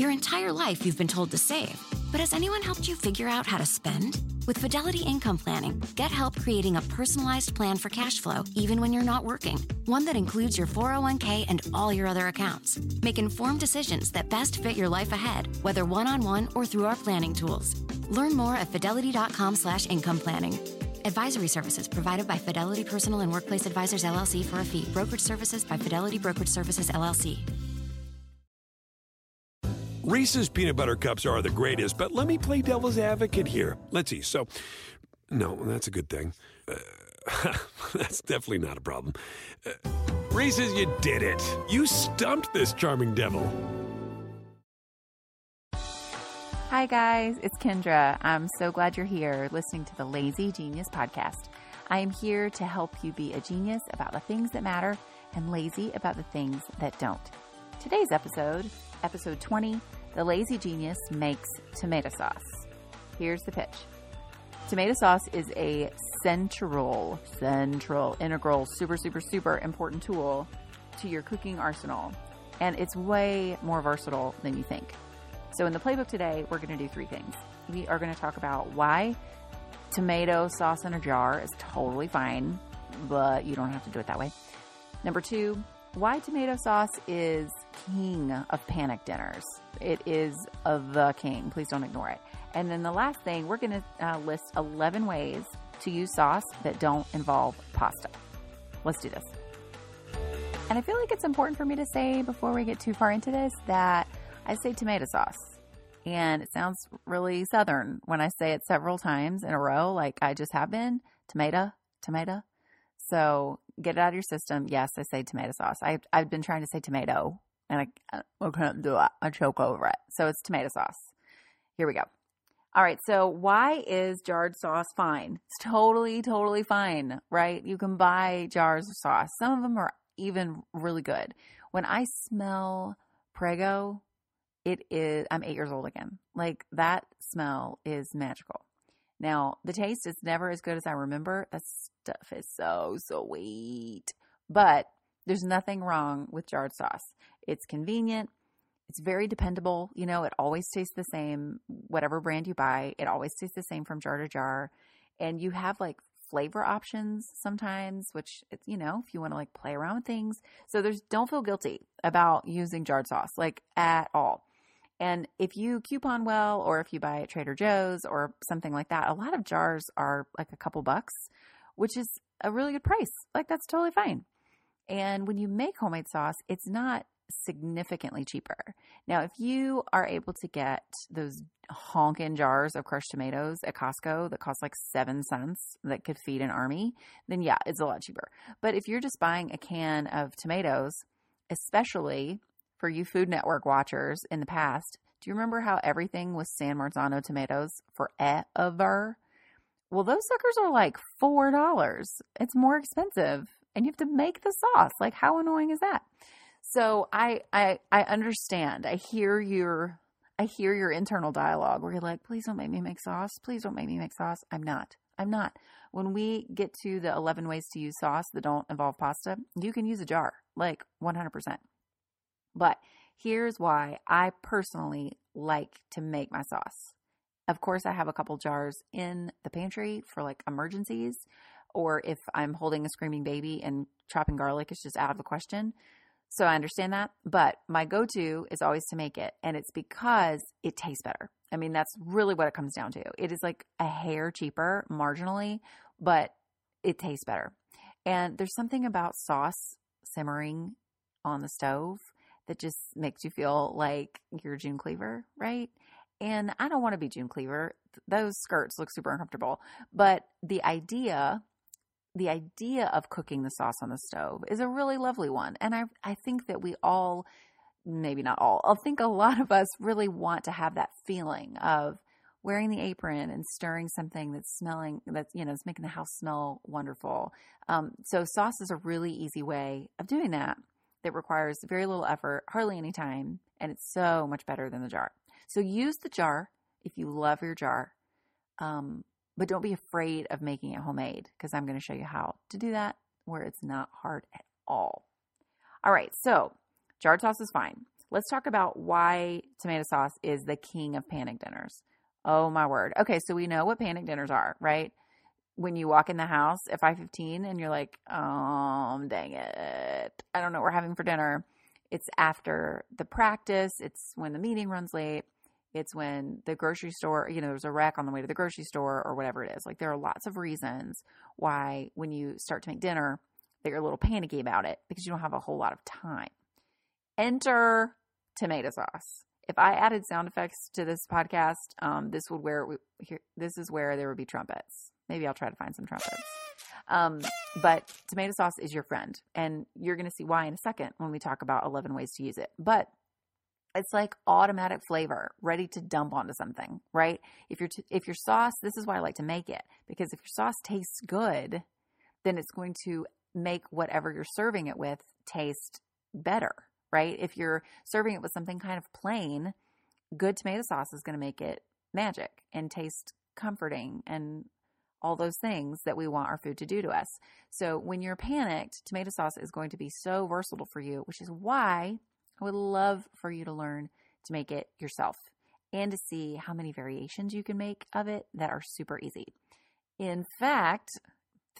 Your entire life you've been told to save, but has anyone helped you figure out how to spend? With Fidelity Income Planning, get help creating a personalized plan for cash flow even when you're not working. One that includes your 401k and all your other accounts. Make informed decisions that best fit your life ahead, whether one-on-one or through our planning tools. Learn more at fidelity.com slash income planning. Advisory services provided by Fidelity Personal and Workplace Advisors LLC for a fee. Brokerage services by Fidelity Brokerage Services LLC. Reese's peanut butter cups are the greatest, but let me play devil's advocate here. Let's see. So, no, that's a good thing. Uh, that's definitely not a problem. Uh, Reese's, you did it. You stumped this charming devil. Hi, guys. It's Kendra. I'm so glad you're here listening to the Lazy Genius podcast. I am here to help you be a genius about the things that matter and lazy about the things that don't. Today's episode, episode 20, The Lazy Genius Makes Tomato Sauce. Here's the pitch Tomato sauce is a central, central, integral, super, super, super important tool to your cooking arsenal. And it's way more versatile than you think. So, in the playbook today, we're going to do three things. We are going to talk about why tomato sauce in a jar is totally fine, but you don't have to do it that way. Number two, why tomato sauce is king of panic dinners. It is the king. Please don't ignore it. And then the last thing, we're going to uh, list 11 ways to use sauce that don't involve pasta. Let's do this. And I feel like it's important for me to say before we get too far into this that I say tomato sauce. And it sounds really southern when I say it several times in a row, like I just have been. Tomato, tomato. So get it out of your system. Yes, I say tomato sauce. I, I've been trying to say tomato and I, uh, I couldn't do it. I choke over it. So it's tomato sauce. Here we go. All right. So why is jarred sauce fine? It's totally, totally fine, right? You can buy jars of sauce. Some of them are even really good. When I smell Prego, it is, I'm eight years old again. Like that smell is magical. Now, the taste is never as good as I remember. That stuff is so sweet. But there's nothing wrong with jarred sauce. It's convenient. It's very dependable. You know, it always tastes the same. Whatever brand you buy, it always tastes the same from jar to jar. And you have like flavor options sometimes, which, you know, if you want to like play around with things. So there's, don't feel guilty about using jarred sauce, like at all. And if you coupon well, or if you buy at Trader Joe's or something like that, a lot of jars are like a couple bucks, which is a really good price. Like that's totally fine. And when you make homemade sauce, it's not significantly cheaper. Now, if you are able to get those honkin' jars of crushed tomatoes at Costco that cost like seven cents that could feed an army, then yeah, it's a lot cheaper. But if you're just buying a can of tomatoes, especially for you Food Network watchers in the past, do you remember how everything was San Marzano tomatoes forever? Well, those suckers are like $4. It's more expensive and you have to make the sauce. Like how annoying is that? So I I I understand. I hear your I hear your internal dialogue where you're like, please don't make me make sauce. Please don't make me make sauce. I'm not. I'm not. When we get to the 11 ways to use sauce that don't involve pasta, you can use a jar, like 100%. But here's why I personally like to make my sauce. Of course, I have a couple jars in the pantry for like emergencies, or if I'm holding a screaming baby and chopping garlic is just out of the question. So I understand that. But my go to is always to make it. And it's because it tastes better. I mean, that's really what it comes down to. It is like a hair cheaper marginally, but it tastes better. And there's something about sauce simmering on the stove that just makes you feel like you're June Cleaver, right? And I don't want to be June Cleaver. Those skirts look super uncomfortable. But the idea, the idea of cooking the sauce on the stove is a really lovely one. And I, I think that we all, maybe not all, I think a lot of us really want to have that feeling of wearing the apron and stirring something that's smelling, that's, you know, it's making the house smell wonderful. Um, so sauce is a really easy way of doing that that requires very little effort, hardly any time, and it's so much better than the jar. So use the jar if you love your jar, um, but don't be afraid of making it homemade because I'm going to show you how to do that where it's not hard at all. All right, so jarred sauce is fine. let's talk about why tomato sauce is the king of panic dinners. Oh my word. Okay, so we know what panic dinners are, right? When you walk in the house at 5:15 and you're like, "Um, dang it. I don't know what we're having for dinner." It's after the practice, it's when the meeting runs late, it's when the grocery store, you know, there's a wreck on the way to the grocery store or whatever it is. Like there are lots of reasons why when you start to make dinner that you're a little panicky about it because you don't have a whole lot of time. Enter tomato sauce. If I added sound effects to this podcast, um, this would where this is where there would be trumpets. Maybe I'll try to find some trumpets. Um, but tomato sauce is your friend, and you're going to see why in a second when we talk about 11 ways to use it. But it's like automatic flavor ready to dump onto something right? If your t- if your sauce this is why i like to make it because if your sauce tastes good then it's going to make whatever you're serving it with taste better right? If you're serving it with something kind of plain good tomato sauce is going to make it magic and taste comforting and all those things that we want our food to do to us. So when you're panicked tomato sauce is going to be so versatile for you which is why I would love for you to learn to make it yourself and to see how many variations you can make of it that are super easy. In fact,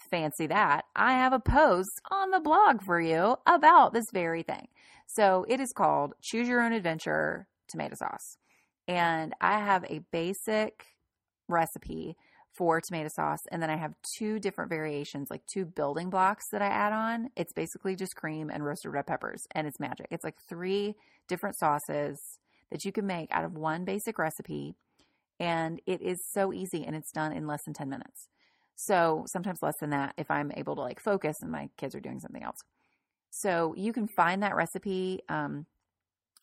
fancy that, I have a post on the blog for you about this very thing. So it is called Choose Your Own Adventure Tomato Sauce. And I have a basic recipe for tomato sauce. And then I have two different variations, like two building blocks that I add on. It's basically just cream and roasted red peppers, and it's magic. It's like three different sauces that you can make out of one basic recipe. And it is so easy and it's done in less than 10 minutes. So sometimes less than that if I'm able to like focus and my kids are doing something else. So you can find that recipe. Um,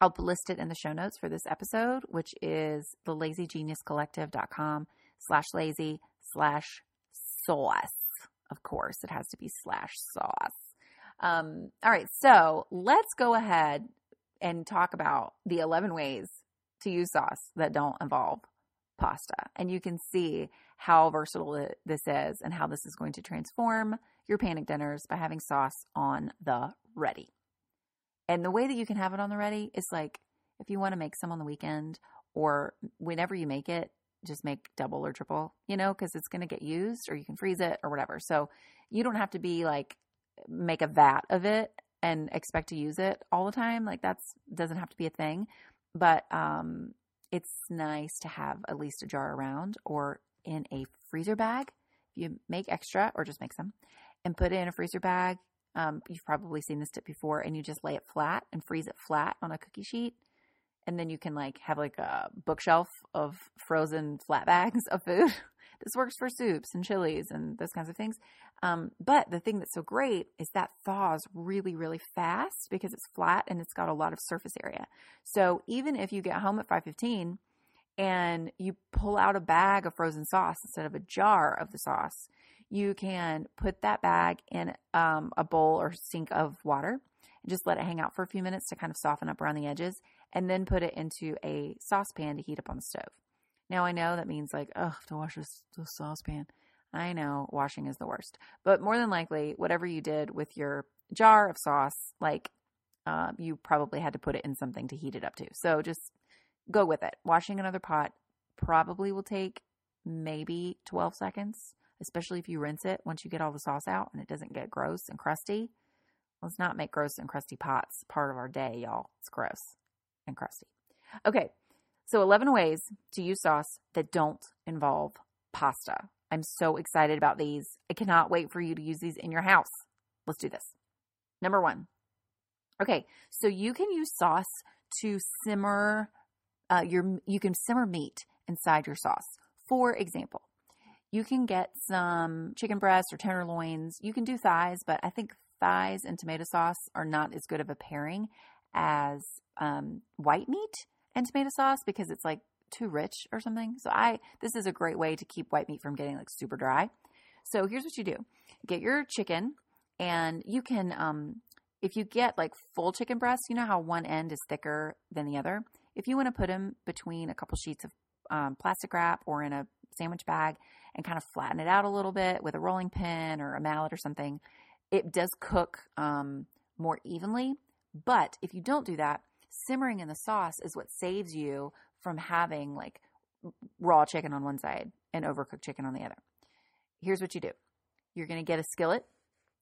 I'll list it in the show notes for this episode, which is the lazygeniuscollective.com slash lazy slash sauce. Of course, it has to be slash sauce. Um, all right, so let's go ahead and talk about the 11 ways to use sauce that don't involve pasta. And you can see how versatile this is and how this is going to transform your panic dinners by having sauce on the ready. And the way that you can have it on the ready is like if you want to make some on the weekend or whenever you make it, just make double or triple, you know, because it's going to get used or you can freeze it or whatever. So you don't have to be like, make a vat of it and expect to use it all the time. Like that's doesn't have to be a thing, but um, it's nice to have at least a jar around or in a freezer bag. If you make extra or just make some and put it in a freezer bag, um, you've probably seen this tip before, and you just lay it flat and freeze it flat on a cookie sheet and then you can like have like a bookshelf of frozen flat bags of food. this works for soups and chilies and those kinds of things. Um, but the thing that's so great is that thaws really, really fast because it's flat and it's got a lot of surface area. So even if you get home at 5:15 and you pull out a bag of frozen sauce instead of a jar of the sauce, you can put that bag in um, a bowl or sink of water and just let it hang out for a few minutes to kind of soften up around the edges and then put it into a saucepan to heat up on the stove. Now I know that means like, oh, to wash this, this saucepan. I know washing is the worst, but more than likely, whatever you did with your jar of sauce, like uh, you probably had to put it in something to heat it up to. So just go with it. Washing another pot probably will take maybe 12 seconds, especially if you rinse it once you get all the sauce out and it doesn't get gross and crusty. Let's not make gross and crusty pots part of our day, y'all. It's gross and crusty. Okay, so 11 ways to use sauce that don't involve pasta. I'm so excited about these. I cannot wait for you to use these in your house. Let's do this. Number one. Okay, so you can use sauce to simmer uh, your. You can simmer meat inside your sauce. For example, you can get some chicken breasts or tenderloins. You can do thighs, but I think thighs and tomato sauce are not as good of a pairing as um, white meat and tomato sauce because it's like too rich or something. So I this is a great way to keep white meat from getting like super dry. So here's what you do: get your chicken, and you can um, if you get like full chicken breasts, you know how one end is thicker than the other. If you want to put them between a couple sheets of um, plastic wrap or in a sandwich bag and kind of flatten it out a little bit with a rolling pin or a mallet or something, it does cook um, more evenly. But if you don't do that, Simmering in the sauce is what saves you from having like raw chicken on one side and overcooked chicken on the other. Here's what you do you're going to get a skillet,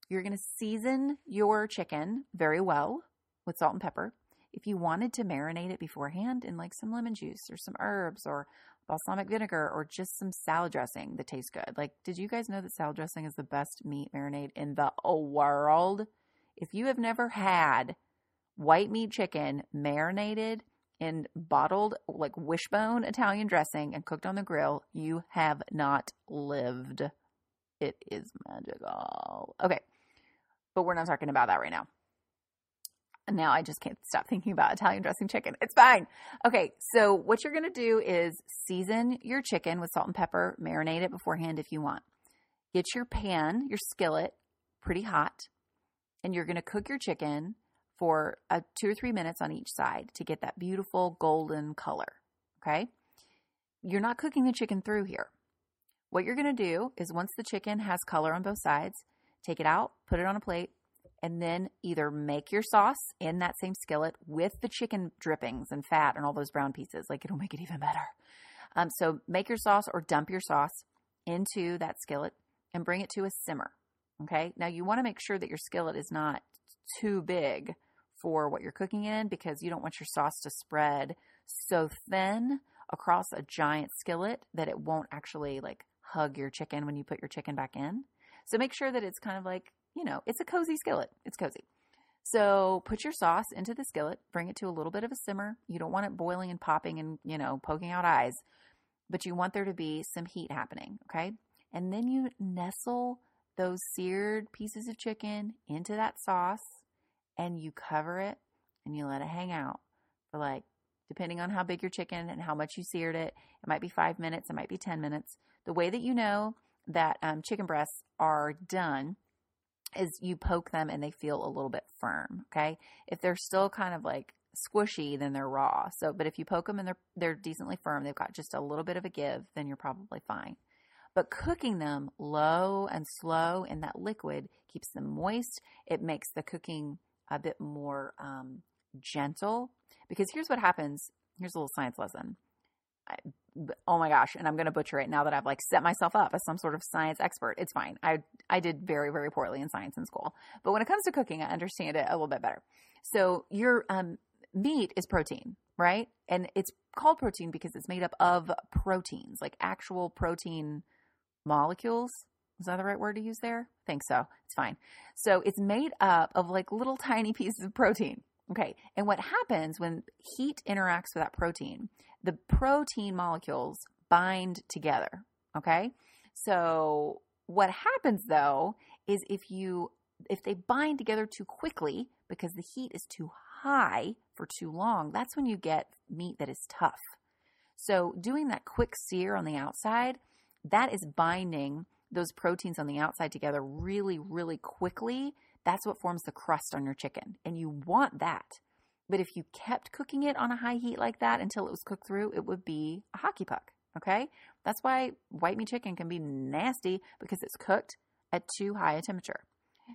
you're going to season your chicken very well with salt and pepper. If you wanted to marinate it beforehand in like some lemon juice or some herbs or balsamic vinegar or just some salad dressing that tastes good. Like, did you guys know that salad dressing is the best meat marinade in the world? If you have never had white meat chicken marinated in bottled, like Wish-Bone Italian dressing and cooked on the grill, you have not lived. It is magical. Okay, but we're not talking about that right now. Now I just can't stop thinking about Italian dressing chicken. It's fine. Okay, so what you're going to do is season your chicken with salt and pepper, marinate it beforehand if you want. Get your pan, your skillet, pretty hot, and you're going to cook your chicken for uh, two or three minutes on each side to get that beautiful golden color. Okay, you're not cooking the chicken through here. What you're going to do is once the chicken has color on both sides, take it out, put it on a plate, and then either make your sauce in that same skillet with the chicken drippings and fat and all those brown pieces. Like it'll make it even better. Um, so make your sauce or dump your sauce into that skillet and bring it to a simmer. Okay. Now you want to make sure that your skillet is not too big for what you're cooking in because you don't want your sauce to spread so thin across a giant skillet that it won't actually like hug your chicken when you put your chicken back in. So make sure that it's kind of like you know, it's a cozy skillet. It's cozy. So put your sauce into the skillet, bring it to a little bit of a simmer. You don't want it boiling and popping and, you know, poking out eyes, but you want there to be some heat happening, okay? And then you nestle those seared pieces of chicken into that sauce and you cover it and you let it hang out for like, depending on how big your chicken and how much you seared it, it might be five minutes, it might be 10 minutes. The way that you know that um, chicken breasts are done is you poke them and they feel a little bit firm. Okay. If they're still kind of like squishy, then they're raw. So, but if you poke them and they're, they're decently firm, they've got just a little bit of a give, then you're probably fine. But cooking them low and slow in that liquid keeps them moist. It makes the cooking a bit more um, gentle. Because here's what happens. Here's a little science lesson. I, oh my gosh, and I'm going to butcher it now that I've like set myself up as some sort of science expert. It's fine. I I did very very poorly in science in school, but when it comes to cooking, I understand it a little bit better. So your um, meat is protein, right? And it's called protein because it's made up of proteins, like actual protein molecules. Is that the right word to use there? I think so. It's fine. So it's made up of like little tiny pieces of protein. Okay. And what happens when heat interacts with that protein, the protein molecules bind together. Okay. So what happens though is if you, if they bind together too quickly because the heat is too high for too long, that's when you get meat that is tough. So doing that quick sear on the outside, that is binding those proteins on the outside together really, really quickly that's what forms the crust on your chicken. And you want that. But if you kept cooking it on a high heat like that until it was cooked through, it would be a hockey puck. Okay? That's why white meat chicken can be nasty because it's cooked at too high a temperature.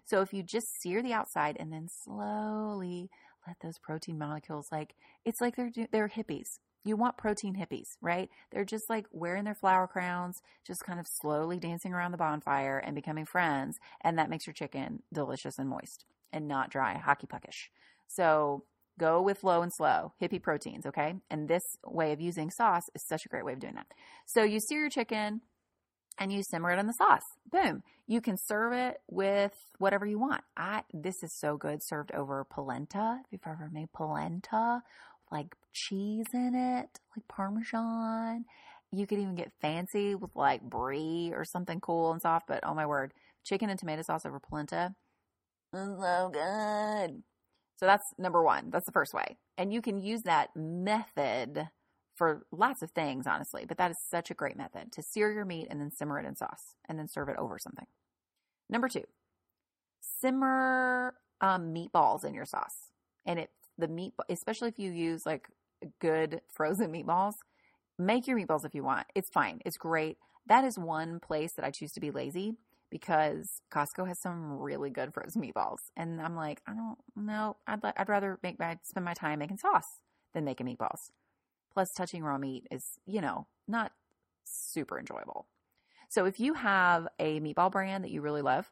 So if you just sear the outside and then slowly let those protein molecules like it's like they're they're hippies you want protein hippies, right? They're just like wearing their flower crowns, just kind of slowly dancing around the bonfire and becoming friends. And that makes your chicken delicious and moist and not dry, hockey puckish. So go with low and slow, hippie proteins, okay? And this way of using sauce is such a great way of doing that. So you sear your chicken and you simmer it in the sauce. Boom. You can serve it with whatever you want. I this is so good served over polenta. If you've ever made polenta like cheese in it, like Parmesan. You could even get fancy with like brie or something cool and soft, but oh my word, chicken and tomato sauce over polenta so good. So that's number one. That's the first way. And you can use that method for lots of things, honestly, but that is such a great method to sear your meat and then simmer it in sauce and then serve it over something. Number two, simmer um, meatballs in your sauce. And it the meat, especially if you use like good frozen meatballs, make your meatballs if you want. It's fine. It's great. That is one place that I choose to be lazy because Costco has some really good frozen meatballs. And I'm like, I don't know. I'd, I'd rather make my, spend my time making sauce than making meatballs. Plus, touching raw meat is, you know, not super enjoyable. So if you have a meatball brand that you really love,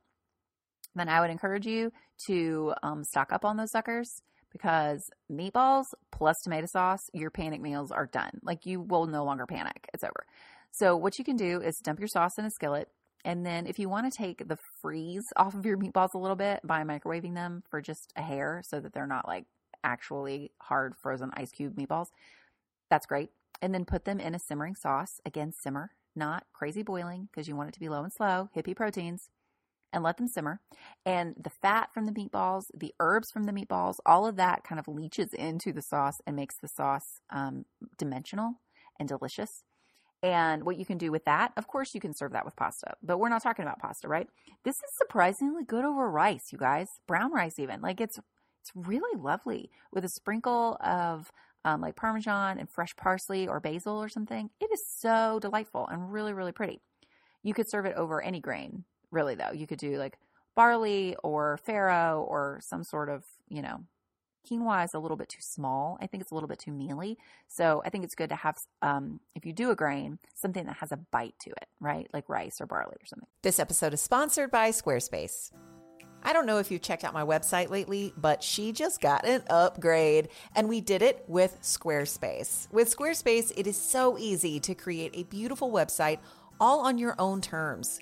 then I would encourage you to um, stock up on those suckers because meatballs plus tomato sauce, your panic meals are done. Like you will no longer panic. It's over. So what you can do is dump your sauce in a skillet. And then if you want to take the freeze off of your meatballs a little bit by microwaving them for just a hair so that they're not like actually hard frozen ice cube meatballs, that's great. And then put them in a simmering sauce. Again, simmer, not crazy boiling because you want it to be low and slow, hippie proteins and let them simmer. And the fat from the meatballs, the herbs from the meatballs, all of that kind of leaches into the sauce and makes the sauce um, dimensional and delicious. And what you can do with that, of course, you can serve that with pasta, but we're not talking about pasta, right? This is surprisingly good over rice, you guys. Brown rice, even like it's it's really lovely with a sprinkle of um, like parmesan and fresh parsley or basil or something. It is so delightful and really really pretty. You could serve it over any grain, really though. You could do like barley or farro or some sort of, you know, quinoa is a little bit too small. I think it's a little bit too mealy. So I think it's good to have, um, if you do a grain, something that has a bite to it, right? Like rice or barley or something. This episode is sponsored by Squarespace. I don't know if you've checked out my website lately, but she just got an upgrade and we did it with Squarespace. With Squarespace, it is so easy to create a beautiful website all on your own terms.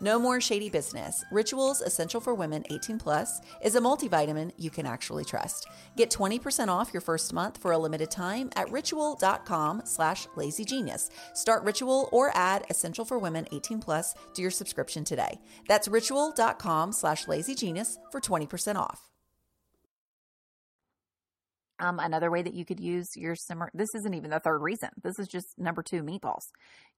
No more shady business. Rituals Essential for Women 18 Plus is a multivitamin you can actually trust. Get 20% off your first month for a limited time at ritual.com slash lazygenius. Start Ritual or add Essential for Women 18 Plus to your subscription today. That's ritual.com slash lazygenius for 20% off. Um, another way that you could use your simmer, this isn't even the third reason. This is just number two meatballs.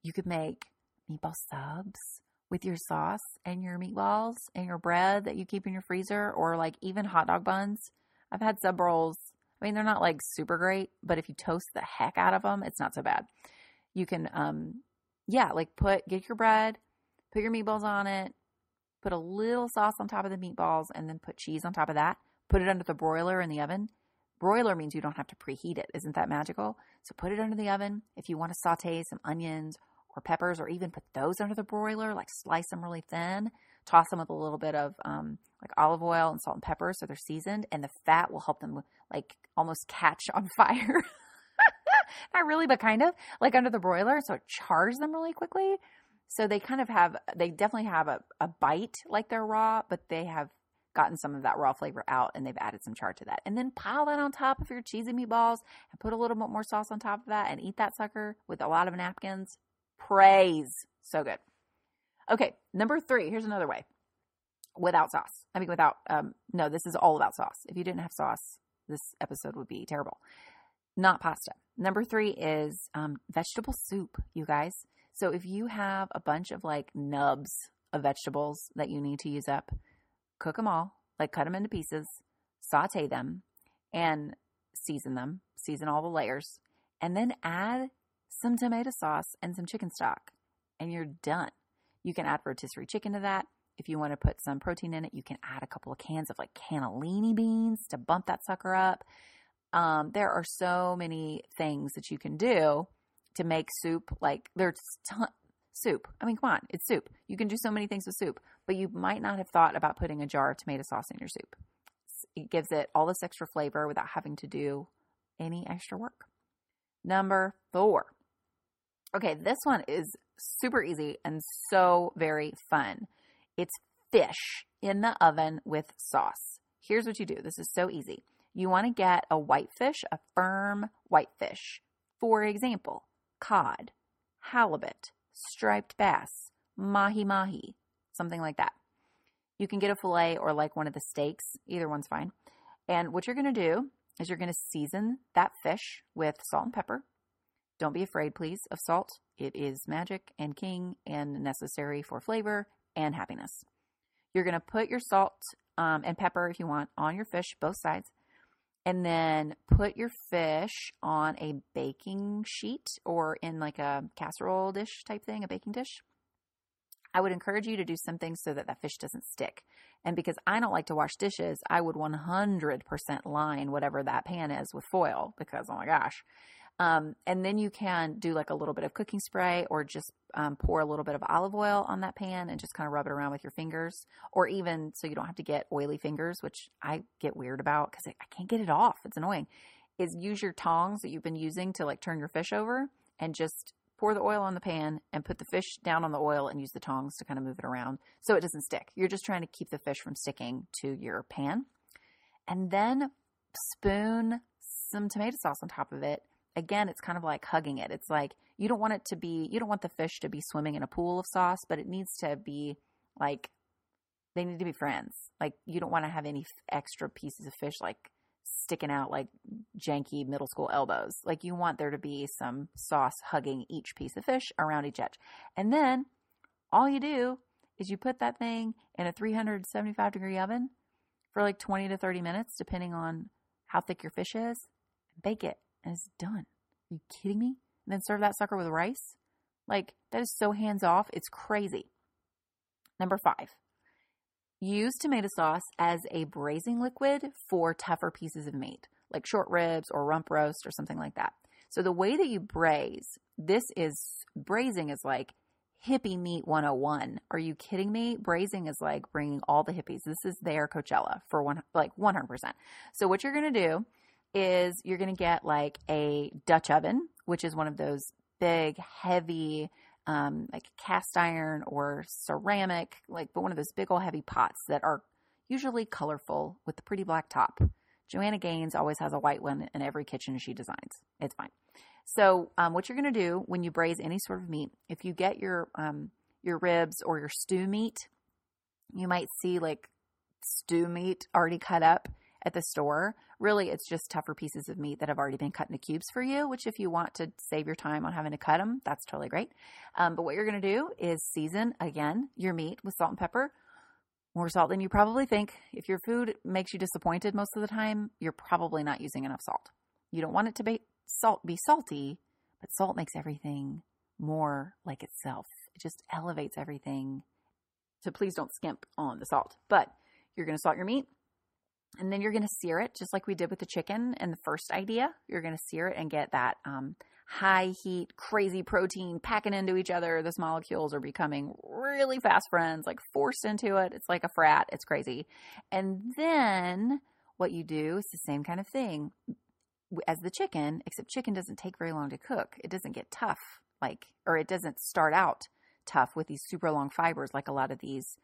You could make meatball subs with your sauce and your meatballs and your bread that you keep in your freezer or like even hot dog buns. I've had sub rolls. I mean, they're not like super great, but if you toast the heck out of them, it's not so bad. You can, um, yeah, like put, get your bread, put your meatballs on it, put a little sauce on top of the meatballs, and then put cheese on top of that. Put it under the broiler in the oven. Broiler means you don't have to preheat it. Isn't that magical? So put it under the oven. If you want to saute some onions or peppers, or even put those under the broiler, like slice them really thin, toss them with a little bit of um, like olive oil and salt and pepper so they're seasoned, and the fat will help them like almost catch on fire. Not really, but kind of like under the broiler, so it chars them really quickly. So they kind of have, they definitely have a, a bite like they're raw, but they have gotten some of that raw flavor out and they've added some char to that. And then pile that on top of your cheesy meatballs and put a little bit more sauce on top of that and eat that sucker with a lot of napkins. Praise. So good. Okay, number three. Here's another way. Without sauce. I mean, without, um, no, this is all about sauce. If you didn't have sauce, this episode would be terrible. Not pasta. Number three is um, vegetable soup, you guys. So if you have a bunch of like nubs of vegetables that you need to use up, cook them all, like cut them into pieces, saute them, and season them, season all the layers, and then add some tomato sauce, and some chicken stock, and you're done. You can add rotisserie chicken to that. If you want to put some protein in it, you can add a couple of cans of like cannellini beans to bump that sucker up. Um, there are so many things that you can do to make soup. Like there's ton- soup. I mean, come on, it's soup. You can do so many things with soup, but you might not have thought about putting a jar of tomato sauce in your soup. It gives it all this extra flavor without having to do any extra work. Number four, Okay, this one is super easy and so very fun. It's fish in the oven with sauce. Here's what you do this is so easy. You want to get a whitefish, a firm whitefish. For example, cod, halibut, striped bass, mahi mahi, something like that. You can get a filet or like one of the steaks, either one's fine. And what you're going to do is you're going to season that fish with salt and pepper, don't be afraid, please, of salt. It is magic and king and necessary for flavor and happiness. You're going to put your salt um, and pepper, if you want, on your fish, both sides. And then put your fish on a baking sheet or in like a casserole dish type thing, a baking dish. I would encourage you to do something so that that fish doesn't stick. And because I don't like to wash dishes, I would 100% line whatever that pan is with foil because, oh my gosh. Um, and then you can do like a little bit of cooking spray or just um, pour a little bit of olive oil on that pan and just kind of rub it around with your fingers. Or even so you don't have to get oily fingers, which I get weird about because I can't get it off. It's annoying. Is use your tongs that you've been using to like turn your fish over and just pour the oil on the pan and put the fish down on the oil and use the tongs to kind of move it around so it doesn't stick. You're just trying to keep the fish from sticking to your pan. And then spoon some tomato sauce on top of it again, it's kind of like hugging it. It's like you don't want it to be, you don't want the fish to be swimming in a pool of sauce, but it needs to be like they need to be friends. Like you don't want to have any extra pieces of fish like sticking out like janky middle school elbows. Like you want there to be some sauce hugging each piece of fish around each edge. And then all you do is you put that thing in a 375 degree oven for like 20 to 30 minutes, depending on how thick your fish is, and bake it it's done. Are you kidding me? And then serve that sucker with rice? Like, that is so hands off. It's crazy. Number five, use tomato sauce as a braising liquid for tougher pieces of meat, like short ribs or rump roast or something like that. So the way that you braise, this is braising is like hippie meat 101. Are you kidding me? Braising is like bringing all the hippies. This is their Coachella for one, like 100%. So what you're going to do is you're going to get like a Dutch oven, which is one of those big, heavy, um, like cast iron or ceramic, like, but one of those big old heavy pots that are usually colorful with the pretty black top. Joanna Gaines always has a white one in every kitchen she designs. It's fine. So, um, what you're going to do when you braise any sort of meat, if you get your um, your ribs or your stew meat, you might see like stew meat already cut up at the store. Really, it's just tougher pieces of meat that have already been cut into cubes for you, which, if you want to save your time on having to cut them, that's totally great. Um, but what you're going to do is season again your meat with salt and pepper. More salt than you probably think. If your food makes you disappointed most of the time, you're probably not using enough salt. You don't want it to be salt be salty, but salt makes everything more like itself. It just elevates everything. So please don't skimp on the salt. But you're going to salt your meat and then you're going to sear it just like we did with the chicken in the first idea. You're going to sear it and get that um, high heat, crazy protein packing into each other. Those molecules are becoming really fast friends, like forced into it. It's like a frat. It's crazy. And then what you do is the same kind of thing as the chicken, except chicken doesn't take very long to cook. It doesn't get tough, like, or it doesn't start out tough with these super long fibers like a lot of these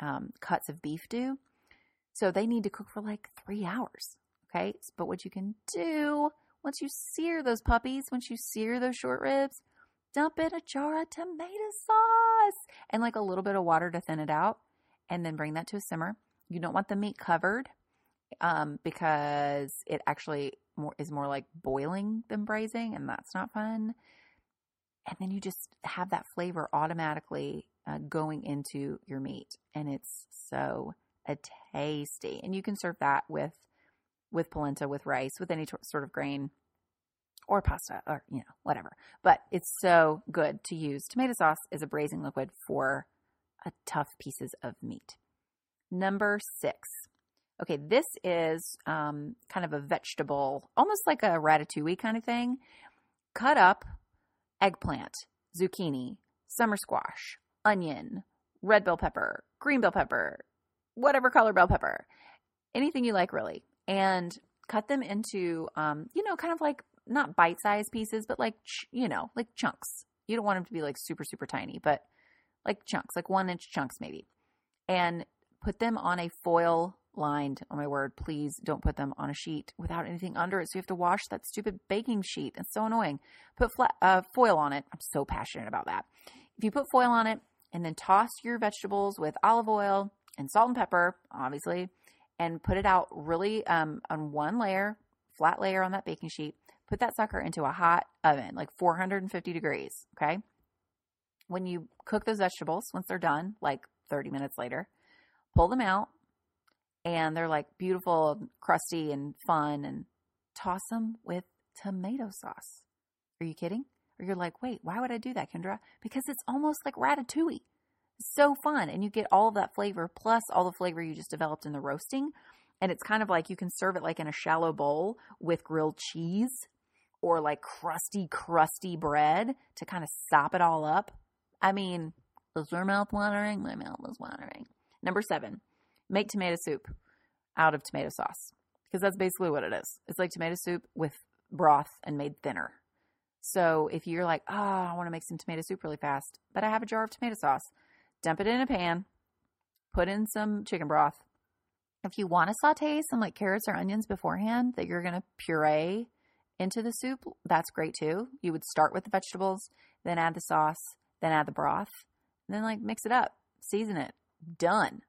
um, cuts of beef do. So they need to cook for like three hours. Okay. But what you can do once you sear those puppies, once you sear those short ribs, dump in a jar of tomato sauce and like a little bit of water to thin it out, and then bring that to a simmer. You don't want the meat covered um, because it actually more is more like boiling than braising, and that's not fun. And then you just have that flavor automatically uh, going into your meat, and it's so a tasty. And you can serve that with with polenta, with rice, with any t- sort of grain or pasta or you know whatever. But it's so good to use. Tomato sauce as a braising liquid for tough pieces of meat. Number six, Okay, this is um, kind of a vegetable, almost like a ratatouille kind of thing. Cut up eggplant, zucchini, summer squash, onion, red bell pepper, green bell pepper, whatever color bell pepper, anything you like, really. And cut them into, um, you know, kind of like not bite sized pieces, but like, you know, like chunks. You don't want them to be like super, super tiny, but like chunks, like one inch chunks maybe. And put them on a foil lined. Oh my word, please don't put them on a sheet without anything under it. So you have to wash that stupid baking sheet. It's so annoying. Put uh, foil on it. I'm so passionate about that. If you put foil on it and then toss your vegetables with olive oil and salt and pepper, obviously, and put it out really um, on one layer, flat layer on that baking sheet. Put that sucker into a hot oven, like 450 degrees. Okay. When you cook those vegetables, once they're done, like 30 minutes later, pull them out, and they're like beautiful, crusty, and fun, and toss them with tomato sauce. Are you kidding? Or you're like, wait, why would I do that, Kendra? Because it's almost like ratatouille. So fun. And you get all of that flavor plus all the flavor you just developed in the roasting. And it's kind of like you can serve it like in a shallow bowl with grilled cheese or like crusty, crusty bread to kind of sop it all up. I mean, is your mouth watering? My mouth is watering. Number seven, make tomato soup out of tomato sauce because that's basically what it is. It's like tomato soup with broth and made thinner. So if you're like, oh, I want to make some tomato soup really fast, but I have a jar of tomato sauce, dump it in a pan, put in some chicken broth. If you want to saute some like carrots or onions beforehand that you're going to puree into the soup, that's great too. You would start with the vegetables, then add the sauce, then add the broth, then like mix it up, season it. Done.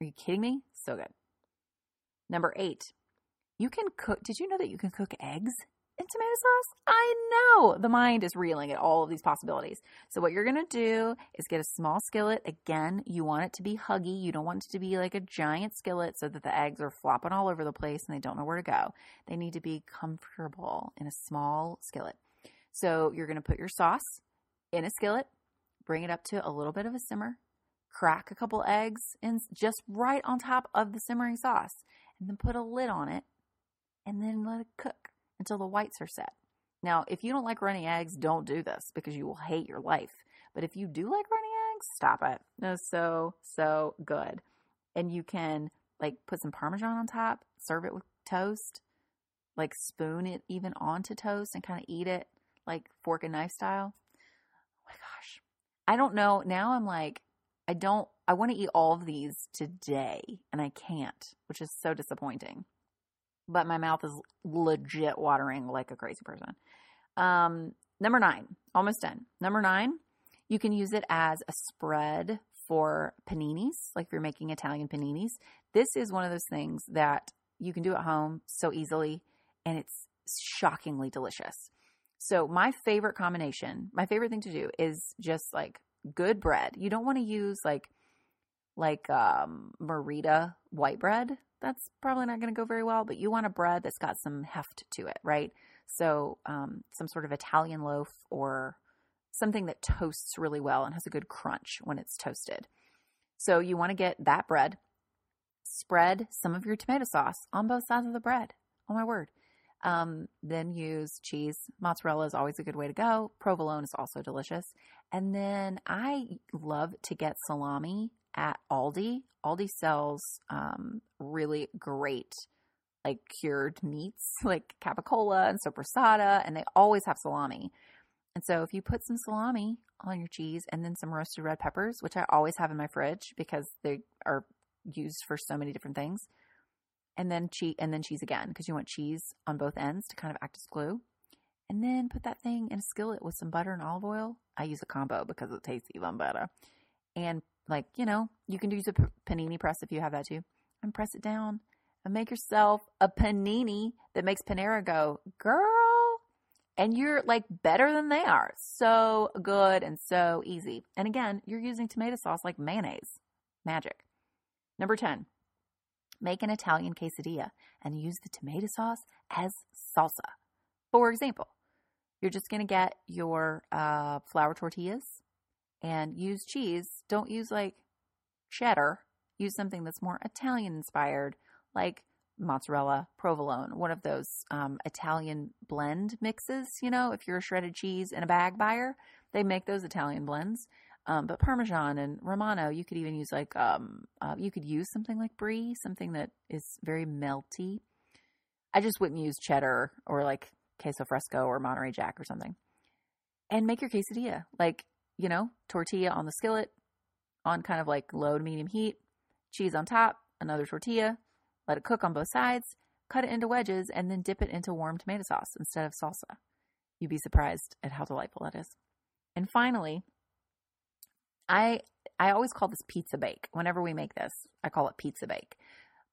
Are you kidding me? So good. Number eight, you can cook. Did you know that you can cook eggs in tomato sauce? I know the mind is reeling at all of these possibilities. So, what you're going to do is get a small skillet. Again, you want it to be huggy. You don't want it to be like a giant skillet so that the eggs are flopping all over the place and they don't know where to go. They need to be comfortable in a small skillet. So, you're going to put your sauce in a skillet, bring it up to a little bit of a simmer, crack a couple eggs and just right on top of the simmering sauce and then put a lid on it and then let it cook until the whites are set. Now, if you don't like runny eggs, don't do this because you will hate your life. But if you do like runny eggs, stop it. It's so, so good. And you can like put some Parmesan on top, serve it with toast, like spoon it even onto toast and kind of eat it like fork and knife style. Oh my gosh. I don't know. Now I'm like, I don't, I want to eat all of these today and I can't, which is so disappointing. But my mouth is legit watering like a crazy person. Um, number nine, almost done. Number nine, you can use it as a spread for paninis, like if you're making Italian paninis. This is one of those things that you can do at home so easily and it's shockingly delicious. So, my favorite combination, my favorite thing to do is just like good bread. You don't want to use like like um white bread. That's probably not going to go very well, but you want a bread that's got some heft to it, right? So, um, some sort of Italian loaf or something that toasts really well and has a good crunch when it's toasted. So, you want to get that bread, spread some of your tomato sauce on both sides of the bread. Oh my word. Um, then use cheese. Mozzarella is always a good way to go. Provolone is also delicious. And then I love to get salami at Aldi. Aldi sells um, really great like cured meats like capicola and sopressata, and they always have salami. And so if you put some salami on your cheese and then some roasted red peppers, which I always have in my fridge because they are used for so many different things, and then cheese and then cheese again because you want cheese on both ends to kind of act as glue. And then put that thing in a skillet with some butter and olive oil. I use a combo because it tastes even better. And like, you know, you can use a panini press if you have that too. And press it down and make yourself a panini that makes Panera go, girl. And you're like better than they are. So good and so easy. And again, you're using tomato sauce like mayonnaise. Magic. Number 10, make an Italian quesadilla and use the tomato sauce as salsa. For example, you're just going to get your uh, flour tortillas and use cheese. Don't use like cheddar. Use something that's more Italian inspired, like mozzarella, provolone, one of those um, Italian blend mixes. You know, if you're a shredded cheese and a bag buyer, they make those Italian blends. Um, but Parmesan and Romano, you could even use like um, uh, you could use something like brie, something that is very melty. I just wouldn't use cheddar or like queso fresco or Monterey Jack or something. And make your quesadilla like you know tortilla on the skillet, on kind of like low to medium heat, cheese on top, another tortilla, let it cook on both sides, cut it into wedges, and then dip it into warm tomato sauce instead of salsa. You'd be surprised at how delightful that is. And finally, I I always call this pizza bake. Whenever we make this, I call it pizza bake.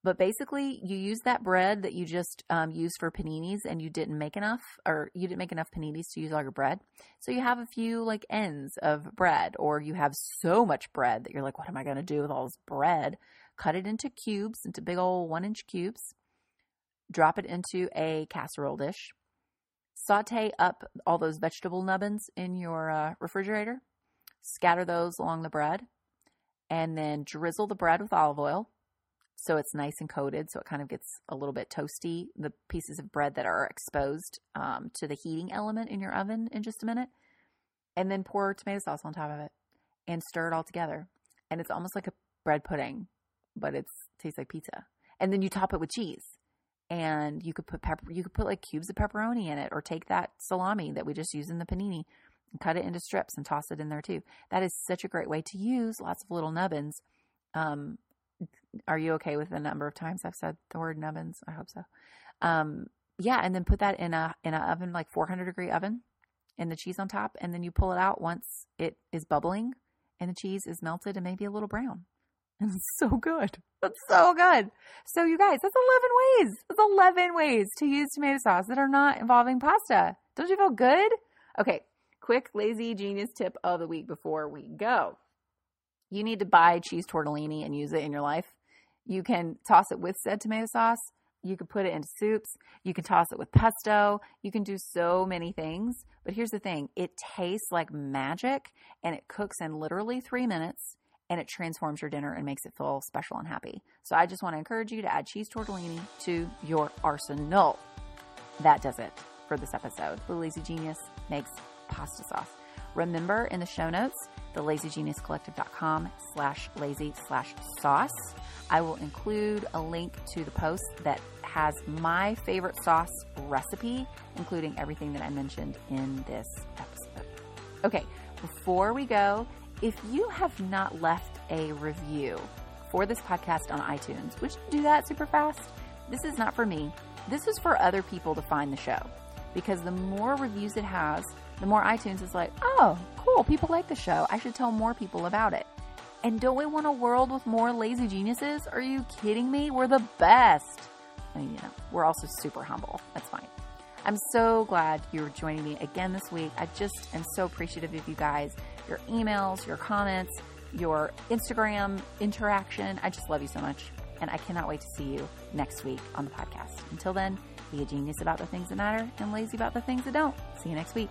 But basically, you use that bread that you just um, used for paninis, and you didn't make enough, or you didn't make enough paninis to use all your bread. So you have a few like ends of bread, or you have so much bread that you're like, what am I going to do with all this bread? Cut it into cubes, into big old one inch cubes. Drop it into a casserole dish. Saute up all those vegetable nubbins in your uh, refrigerator scatter those along the bread, and then drizzle the bread with olive oil so it's nice and coated, so it kind of gets a little bit toasty. The pieces of bread that are exposed um, to the heating element in your oven in just a minute, and then pour tomato sauce on top of it and stir it all together. And it's almost like a bread pudding, but it tastes like pizza. And then you top it with cheese, and you could put pepper. You could put like cubes of pepperoni in it, or take that salami that we just used in the panini cut it into strips and toss it in there too. That is such a great way to use lots of little nubbins. Um, are you okay with the number of times I've said the word nubbins? I hope so. Um, yeah, and then put that in a in an oven like 400 degree oven, and the cheese on top, and then you pull it out once it is bubbling and the cheese is melted and maybe a little brown. And it's so good. It's so good. So you guys, that's 11 ways. That's 11 ways to use tomato sauce that are not involving pasta. Don't you feel good? Okay, quick lazy genius tip of the week before we go. You need to buy cheese tortellini and use it in your life. You can toss it with said tomato sauce. You can put it into soups. You can toss it with pesto. You can do so many things. But here's the thing it tastes like magic and it cooks in literally three minutes and it transforms your dinner and makes it feel special and happy. So I just want to encourage you to add cheese tortellini to your arsenal. That does it for this episode. The Lazy Genius makes pasta sauce. Remember in the show notes, the lazygeniuscollective.com slash lazy slash sauce. I will include a link to the post that has my favorite sauce recipe, including everything that I mentioned in this episode. Okay, before we go, if you have not left a review for this podcast on iTunes, would you do that super fast? This is not for me. This is for other people to find the show. Because the more reviews it has, the more iTunes is like, oh, cool, people like the show. I should tell more people about it. And don't we want a world with more lazy geniuses? Are you kidding me? We're the best. You know, we're also super humble. That's fine. I'm so glad you're joining me again this week. I just am so appreciative of you guys, your emails, your comments, your Instagram interaction. I just love you so much. And I cannot wait to see you next week on the podcast. Until then, be a genius about the things that matter and lazy about the things that don't. See you next week.